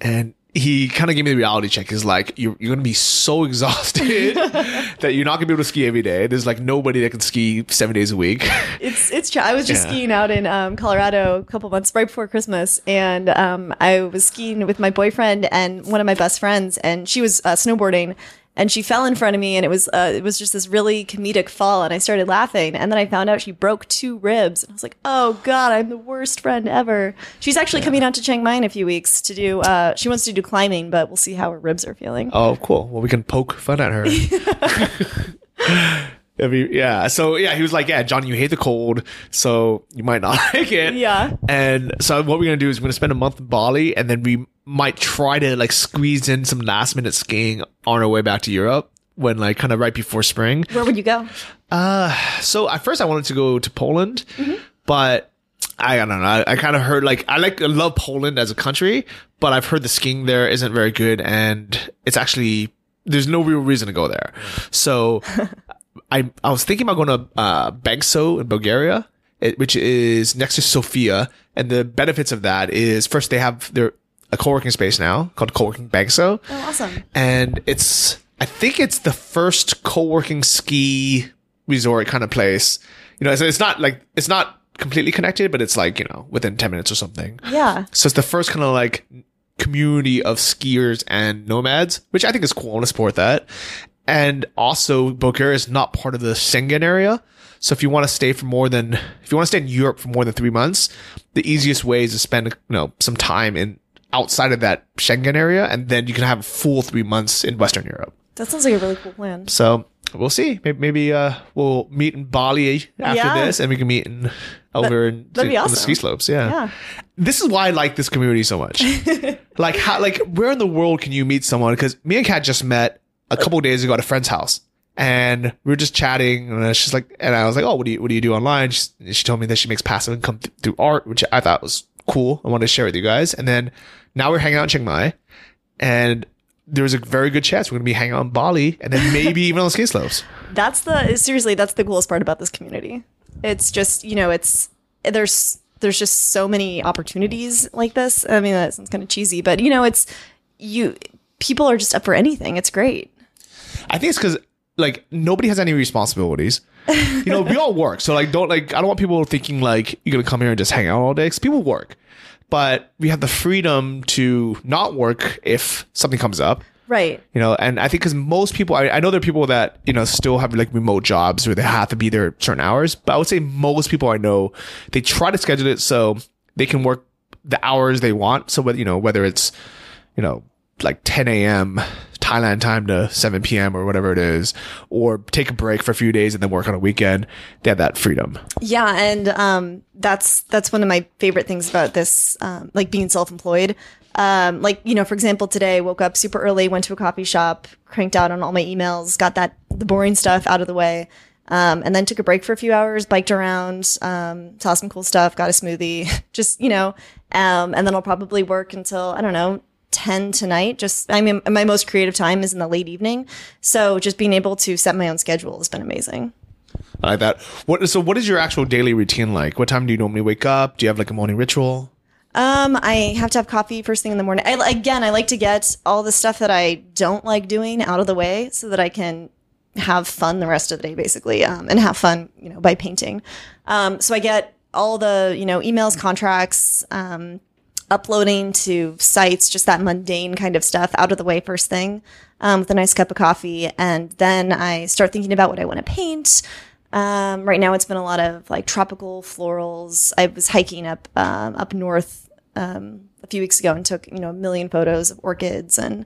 And he kind of gave me the reality check. He's like, you're, you're gonna be so exhausted that you're not gonna be able to ski every day. There's like nobody that can ski seven days a week. It's it's true. I was just Yeah. skiing out in um, Colorado a couple months right before Christmas, and um, I was skiing with my boyfriend and one of my best friends, and she was uh, snowboarding, and she fell in front of me, and it was uh, it was just this really comedic fall, and I started laughing, and then I found out she broke two ribs, and I was like, oh god, I'm the worst friend ever. She's actually coming out to Chiang Mai in a few weeks to do. Uh, she wants to do climbing, but we'll see how her ribs are feeling. Oh, cool. Well, we can poke fun at her. Yeah. So yeah, he was like, "Yeah, Johnny, you hate the cold, so you might not like it." Yeah. And so what we're gonna do is we're gonna spend a month in Bali, and then we might try to like squeeze in some last minute skiing on our way back to Europe when like kind of right before spring. Where would you go? Uh, so at first I wanted to go to Poland, but I I, don't know. I, I kind of heard like I like I love Poland as a country, but I've heard the skiing there isn't very good, and it's actually there's no real reason to go there. So I I was thinking about going to uh, Bansko in Bulgaria, it, which is next to Sofia, and the benefits of that is first they have their a co-working space now called Co-working Bansko Oh, awesome. and it's I think it's the first co-working ski resort kind of place. You know, it's, it's not like it's not completely connected, but it's like you know within ten minutes or something. Yeah. So it's the first kind of like community of skiers and nomads, which I think is cool. I want to support that. And also, Bulgaria is not part of the Schengen area. So if you want to stay for more than, if you want to stay in Europe for more than three months, the easiest way is to spend, you know, some time in outside of that Schengen area, and then you can have a full three months in Western Europe. That sounds like a really cool plan. So we'll see. Maybe, maybe uh, we'll meet in Bali after Yeah. this, and we can meet in over in, be on the ski slopes. Yeah. Yeah. This is why I like this community so much. like how, like where in the world can you meet someone? Because me and Kat just met a couple of days ago at a friend's house, and we were just chatting. And she's like, and I was like, oh, what do you what do you do online? She, she told me that she makes passive income th- through art, which I thought was cool. I wanted to share with you guys. And then now we're hanging out in Chiang Mai, and there's a very good chance we're gonna be hanging out in Bali, and then maybe even on the ski slopes. That's the seriously, that's the coolest part about this community. It's just, you know, it's there's there's just so many opportunities like this. I mean, that sounds kind of cheesy, but you know, it's you people are just up for anything. It's great. I think it's because like nobody has any responsibilities. You know, we all work, so like don't like I don't want people thinking like you're gonna come here and just hang out all day. Because people work, but we have the freedom to not work if something comes up. Right. You know, and I think because most people, I, I know there are people that you know still have like remote jobs where they have to be there certain hours, but I would say most people I know they try to schedule it so they can work the hours they want. So whether you know whether it's you know like 10 a.m. Thailand time to 7 p.m. or whatever it is, or take a break for a few days and then work on a weekend. They have that freedom. Yeah, and um, that's that's one of my favorite things about this, um, like being self-employed. Um, like you know, for example, today woke up super early, went to a coffee shop, cranked out on all my emails, got that the boring stuff out of the way, um, and then took a break for a few hours, biked around, um, saw some cool stuff, got a smoothie, just you know, um, and then I'll probably work until I don't know 10 tonight. Just, I mean, my most creative time is in the late evening. So just being able to set my own schedule has been amazing. I like that. What so? What is your actual daily routine like? What time do you normally wake up? Do you have like a morning ritual? Um, I have to have coffee first thing in the morning. I, again, I like to get all the stuff that I don't like doing out of the way so that I can have fun the rest of the day, basically, um, and have fun, you know, by painting. Um, so I get all the, you know, emails, contracts, um, uploading to sites, just that mundane kind of stuff out of the way first thing um, with a nice cup of coffee. And then I start thinking about what I want to paint. Um, right now, it's been a lot of like tropical florals. I was hiking up um, up north um, a few weeks ago and took you know a million photos of orchids and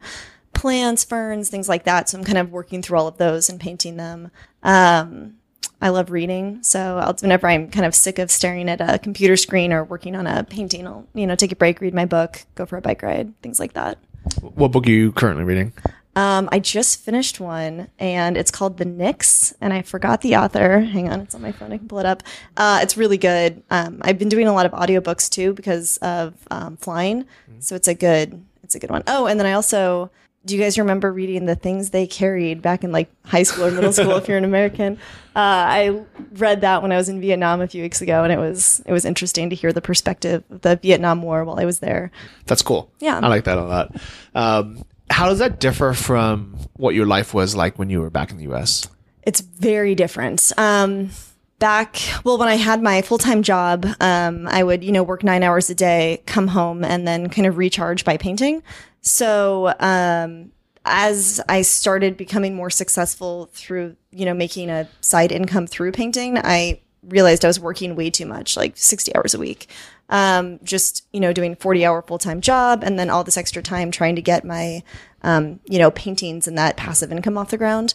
plants, ferns, things like that. So I'm kind of working through all of those and painting them. Um, I love reading. So I'll, whenever I'm kind of sick of staring at a computer screen or working on a painting, I'll, you know, take a break, read my book, go for a bike ride, things like that. What book are you currently reading? Um, I just finished one and it's called The Nix and I forgot the author. Hang on, it's on my phone. I can pull it up. Uh, it's really good. Um, I've been doing a lot of audiobooks too because of um, flying. So it's a good, it's a good one. Oh, and then I also, do you guys remember reading the things they carried back in like high school or middle school if you're an American? Uh, I read that when I was in Vietnam a few weeks ago, and it was it was interesting to hear the perspective of the Vietnam War while I was there. That's cool. Yeah. I like that a lot. Um, how does that differ from what your life was like when you were back in the U.S.? It's very different. Um, back, well, when I had my full time job, um, I would, you know, work nine hours a day, come home, and then kind of recharge by painting. So, um, as I started becoming more successful through, you know, making a side income through painting, I realized I was working way too much, like 60 hours a week. Um, just, you know, doing 40 hour full time job and then all this extra time trying to get my, um, you know, paintings and that passive income off the ground.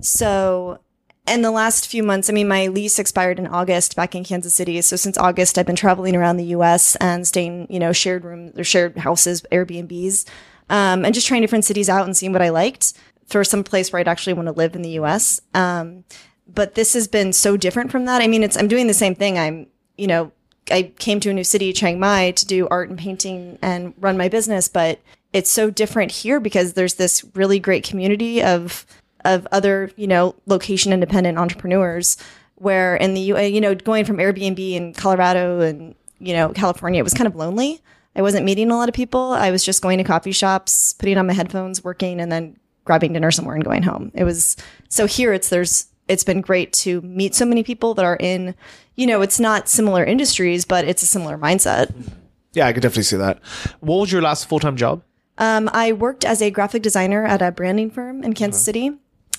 So, in the last few months, I mean, my lease expired in August back in Kansas City. So since August, I've been traveling around the U.S. and staying, you know, shared rooms or shared houses, Airbnbs, um, and just trying different cities out and seeing what I liked for some place where I'd actually want to live in the U.S. Um, but this has been so different from that. I mean, it's I'm doing the same thing. I'm, you know, I came to a new city, Chiang Mai, to do art and painting and run my business, but it's so different here because there's this really great community of of other, you know, location independent entrepreneurs where in the you know, going from Airbnb in Colorado and, you know, California, it was kind of lonely. I wasn't meeting a lot of people. I was just going to coffee shops, putting on my headphones, working, and then grabbing dinner somewhere and going home. It was so here it's there's it's been great to meet so many people that are in, you know, it's not similar industries, but it's a similar mindset. Yeah, I could definitely see that. What was your last full time job? Um, I worked as a graphic designer at a branding firm in Kansas City.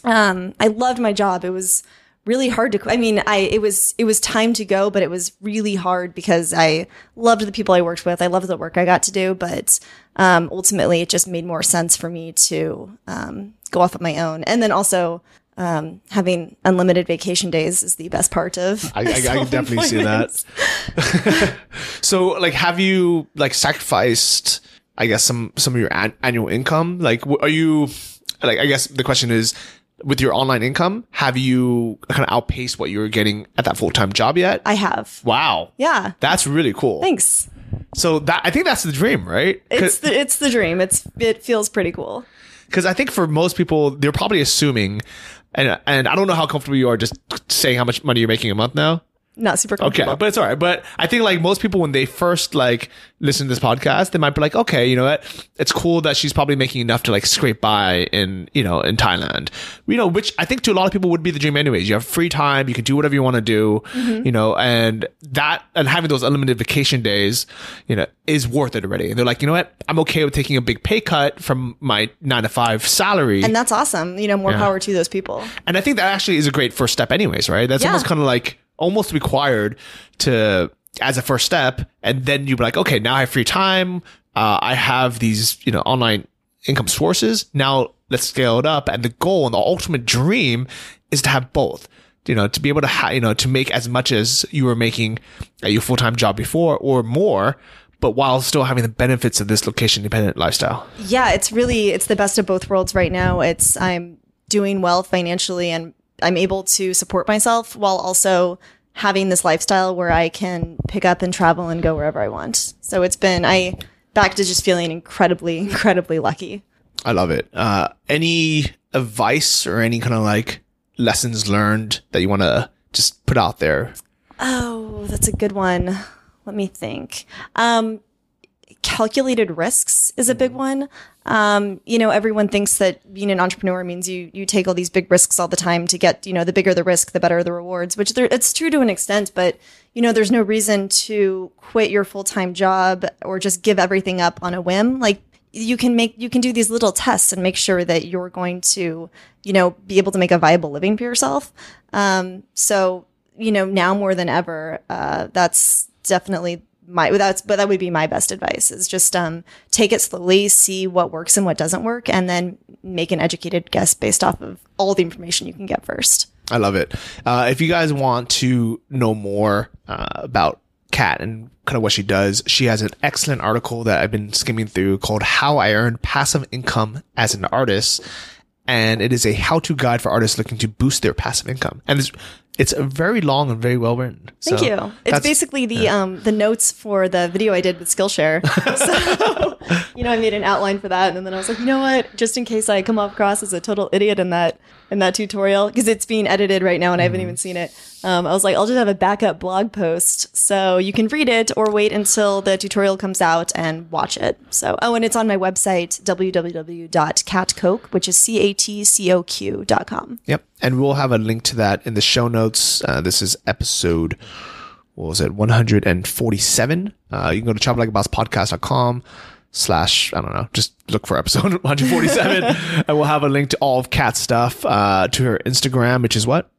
Um, I loved my job. It was really hard to. I mean, I it was it was time to go, but it was really hard because I loved the people I worked with. I loved the work I got to do, but um, ultimately, it just made more sense for me to um, go off on my own. And then also. Um, having unlimited vacation days is the best part of. I, I, I can definitely see that. so, like, have you like sacrificed? I guess some some of your an- annual income. Like, w- are you like? I guess the question is, with your online income, have you kind of outpaced what you were getting at that full time job yet? I have. wow, Yeah. that's really cool. Thanks. So that I think that's the dream, right? It's the it's the dream. It's it feels pretty cool. because I think for most people, they're probably assuming, and and I don't know how comfortable you are just saying how much money you're making a month now. Not super comfortable. Okay, but it's all right. But I think like most people, when they first like listen to this podcast, they might be like, okay, you know what? It's cool that she's probably making enough to like scrape by in you know in Thailand. You know, which I think to a lot of people would be the dream anyways. You have free time, you can do whatever you want to do. Mm-hmm. You know, and that and having those unlimited vacation days, you know, is worth it already. And they're like, you know what? I'm okay with taking a big pay cut from my nine to five salary. and that's awesome. You know, more power to those people. And I think that actually is a great first step, anyways, right? That's Yeah. almost kind of like almost required to as a first step, and then you'd be like, okay, now I have free time. Uh, I have these, you know, online income sources. Now let's scale it up. And the goal and the ultimate dream is to have both. You know, to be able to, ha- you know, to make as much as you were making at your full time job before or more, but while still having the benefits of this location independent lifestyle. Yeah, it's really it's the best of both worlds right now. It's I'm doing well financially and I'm able to support myself while also having this lifestyle where I can pick up and travel and go wherever I want. So it's been I back to just feeling incredibly incredibly lucky. I love it. Uh, any advice or any kind of like lessons learned that you want to just put out there? Oh, that's a good one. Let me think. Um, calculated risks is a big one. Um, you know, everyone thinks that being an entrepreneur means you you take all these big risks all the time to get, you know, the bigger the risk, the better the rewards, which there, it's true to an extent, but you know, there's no reason to quit your full-time job or just give everything up on a whim. Like you can make you can do these little tests and make sure that you're going to, you know, be able to make a viable living for yourself. Um, so, you know, now more than ever, uh, that's definitely my that's but that would be my best advice is just um take it slowly see what works and what doesn't work and then make an educated guess based off of all the information you can get first I love it. Uh, if you guys want to know more uh, about Kat and kind of what she does, she has an excellent article that I've been skimming through called "How I Earn Passive Income as an Artist." And it is a how-to guide for artists looking to boost their passive income. And it's, it's a very long and very well written. thank So you. It's basically the um the notes for the video i did with skillshare. So you know i made an outline for that and then i was like you know what just in case i come across as a total idiot in that in that tutorial because it's being edited right now and i haven't even seen it um, i was like i'll just have a backup blog post so you can read it or wait until the tutorial comes out and watch it so oh and it's on my website www.catcoq which is c-a-t-c-o-q.com Yep. And we'll have a link to that in the show notes. Uh, this is episode, what was it, 147. Uh, you can go to travellikeabosspodcast.com slash, I don't know, just look for episode 147 and we'll have a link to all of Kat's stuff, uh, to her Instagram, which is what?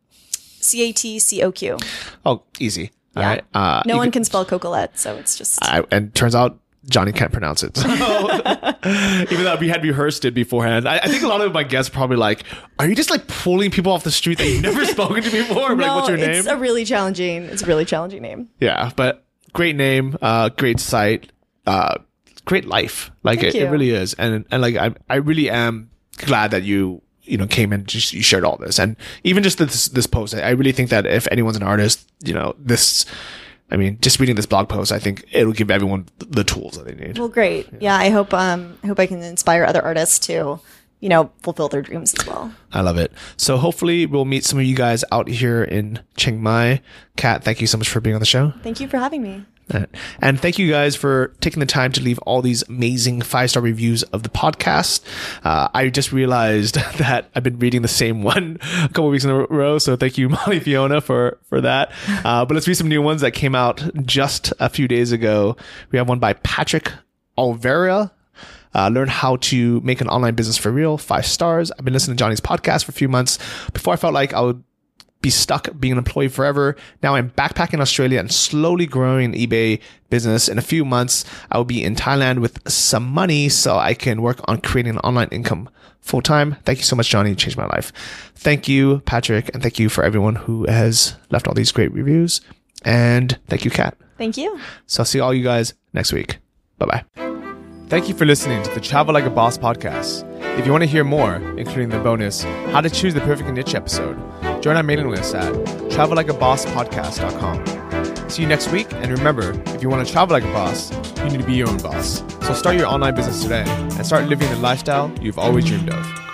c-a-t-c-o-q Oh, easy. Yeah. right. Uh, no one can- can spell Coquillette, so it's just I, and turns out Johnny can't pronounce it. So, even though we had rehearsed it beforehand, I, I think a lot of my guests probably like, "Are you just like pulling people off the street that you've never spoken to before?" I'm like, what's your name? it's a really challenging. It's a really challenging name. Yeah, but great name, uh, great site, uh, great life. Like it, it really is, and and like I, I really am glad that you you know came and just you shared all this, and even just this this post. I, I really think that if anyone's an artist, you know this. I mean, just reading this blog post, I think it'll give everyone the tools that they need. Well, great. Yeah, I hope. Um, I hope I can inspire other artists to, you know, fulfill their dreams as well. I love it. So hopefully we'll meet some of you guys out here in Chiang Mai. Kat, thank you so much for being on the show. Thank you for having me. And thank you guys for taking the time to leave all these amazing five star reviews of the podcast. Uh, I just realized that I've been reading the same one a couple weeks in a row. So thank you, Molly Fiona, for, for that. Uh, but let's read some new ones that came out just a few days ago. We have one by Patrick Alvera. Uh, learn how to make an online business for real. Five stars. I've been listening to Johnny's podcast for a few months before I felt like I would be stuck being an employee forever. Now I'm backpacking Australia and slowly growing an eBay business. In a few months, I will be in Thailand with some money so I can work on creating an online income full time. Thank you so much, Johnny. You changed my life. Thank you, Patrick. And thank you for everyone who has left all these great reviews. And thank you, Kat. Thank you. So I'll see all you guys next week. Bye bye. Thank you for listening to the Travel Like a Boss podcast. If you want to hear more, including the bonus How to Choose the Perfect Niche episode, join our mailing list at travellikeabosspodcast.com. See you next week, and remember, if you want to travel like a boss, you need to be your own boss. So start your online business today and start living the lifestyle you've always dreamed of.